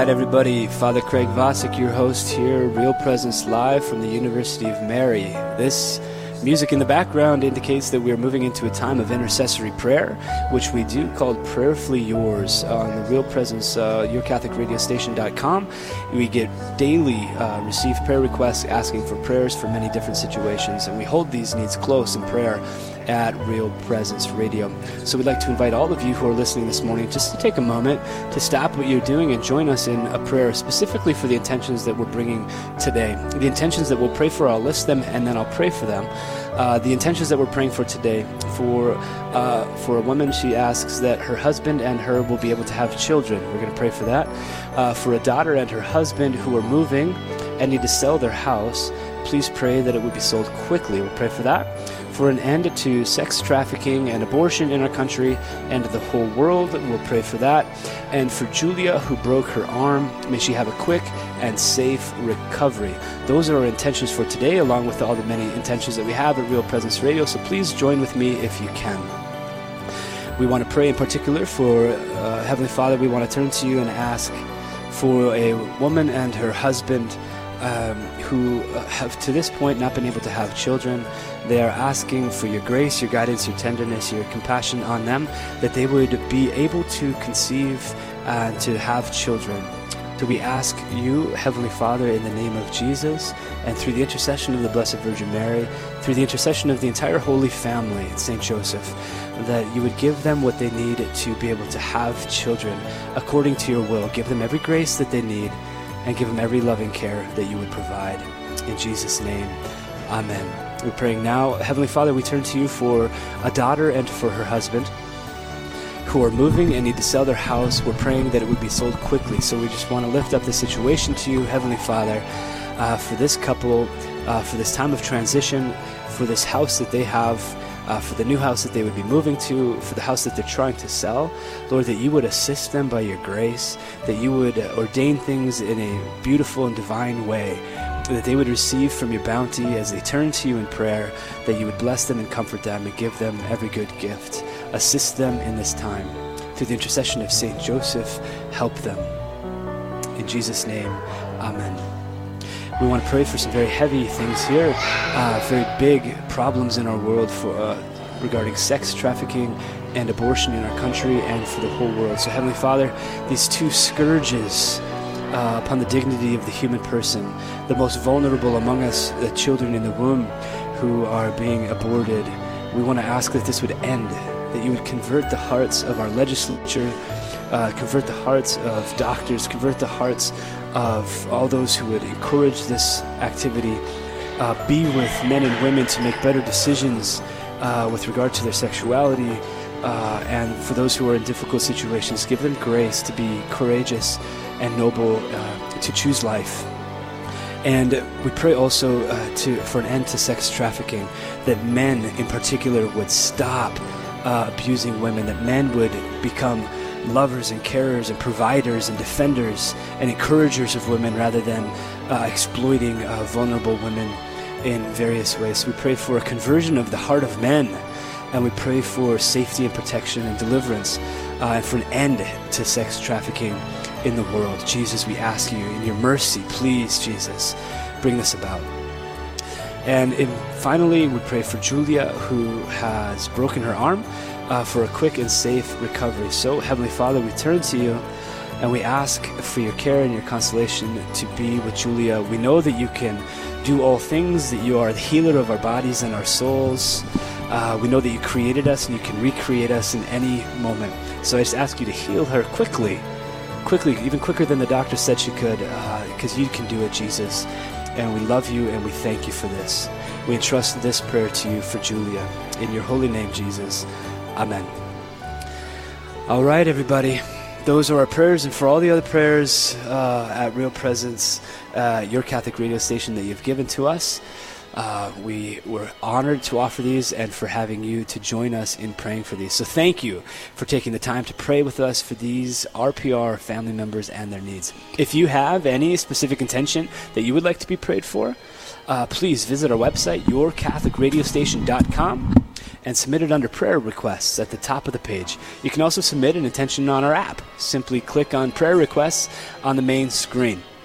right, everybody. Father Craig Vasek, your host here, Real Presence Live from the University of Mary. This music in the background indicates that we are moving into a time of intercessory prayer, which we do called Prayerfully Yours on the Real Presence, uh, yourcatholicradiostation.com. We get daily uh, receive prayer requests asking for prayers for many different situations, and we hold these needs close in prayer at Real Presence Radio. So we'd like to invite all of you who are listening this morning just to take a moment to stop what you're doing and join us in a prayer specifically for the intentions that we're bringing today. The intentions that we'll pray for, I'll list them and then I'll pray for them. Uh, the intentions that we're praying for today for uh, for a woman, she asks that her husband and her will be able to have children. We're going to pray for that. Uh, for a daughter and her husband who are moving and need to sell their house, please pray that it would be sold quickly. We'll pray for that for an end to sex trafficking and abortion in our country and the whole world. We'll pray for that. And for Julia, who broke her arm, may she have a quick and safe recovery. Those are our intentions for today, along with all the many intentions that we have at Real Presence Radio. So please join with me if you can. We want to pray in particular for uh, Heavenly Father. We want to turn to you and ask for a woman and her husband um, who have to this point not been able to have children. They are asking for your grace, your guidance, your tenderness, your compassion on them, that they would be able to conceive and to have children. So we ask you, Heavenly Father, in the name of Jesus, and through the intercession of the Blessed Virgin Mary, through the intercession of the entire Holy Family, St. Joseph, that you would give them what they need to be able to have children according to your will. Give them every grace that they need and give them every loving care that you would provide. In Jesus' name, Amen. We're praying now. Heavenly Father, we turn to you for a daughter and for her husband who are moving and need to sell their house. We're praying that it would be sold quickly. So we just want to lift up the situation to you, Heavenly Father, uh, for this couple, uh, for this time of transition, for this house that they have uh, for the new house that they would be moving to, for the house that they're trying to sell. Lord, that you would assist them by your grace, that you would uh, ordain things in a beautiful and divine way, that they would receive from your bounty as they turn to you in prayer, that you would bless them and comfort them and give them every good gift. Assist them in this time. Through the intercession of Saint Joseph, help them. In Jesus' name, Amen. We want to pray for some very heavy things here, uh, very big problems in our world for uh, regarding sex trafficking and abortion in our country and for the whole world. So, Heavenly Father, these two scourges uh, upon the dignity of the human person, the most vulnerable among us, the children in the womb who are being aborted, we want to ask that this would end, that you would convert the hearts of our legislature. Uh, convert the hearts of doctors, convert the hearts of all those who would encourage this activity, uh, be with men and women to make better decisions uh, with regard to their sexuality, uh, and for those who are in difficult situations, give them grace to be courageous and noble, uh, to choose life. And we pray also uh, to, for an end to sex trafficking, that men in particular would stop uh, abusing women, that men would become lovers and carers and providers and defenders and encouragers of women rather than uh, exploiting uh, vulnerable women in various ways. We pray for a conversion of the heart of men and we pray for safety and protection and deliverance uh, and for an end to sex trafficking in the world. Jesus, we ask you in your mercy, please, Jesus, bring this about. And in, finally, we pray for Julia, who has broken her arm uh, for a quick and safe recovery. So, Heavenly Father, we turn to you and we ask for your care and your consolation to be with Julia. We know that you can do all things, that you are the healer of our bodies and our souls. Uh, we know that you created us and you can recreate us in any moment. So I just ask you to heal her quickly, quickly, even quicker than the doctor said she could, because uh, you can do it, Jesus. And we love you and we thank you for this. We entrust this prayer to you for Julia. In your holy name, Jesus. Amen. All right, everybody. Those are our prayers, and for all the other prayers uh, at Real Presence, uh, your Catholic radio station that you've given to us, uh, we were honored to offer these and for having you to join us in praying for these. So thank you for taking the time to pray with us for these RPR family members and their needs. If you have any specific intention that you would like to be prayed for, uh, please visit our website, yourcatholicradiostation.com and submit it under prayer requests at the top of the page. You can also submit an intention on our app. Simply click on prayer requests on the main screen.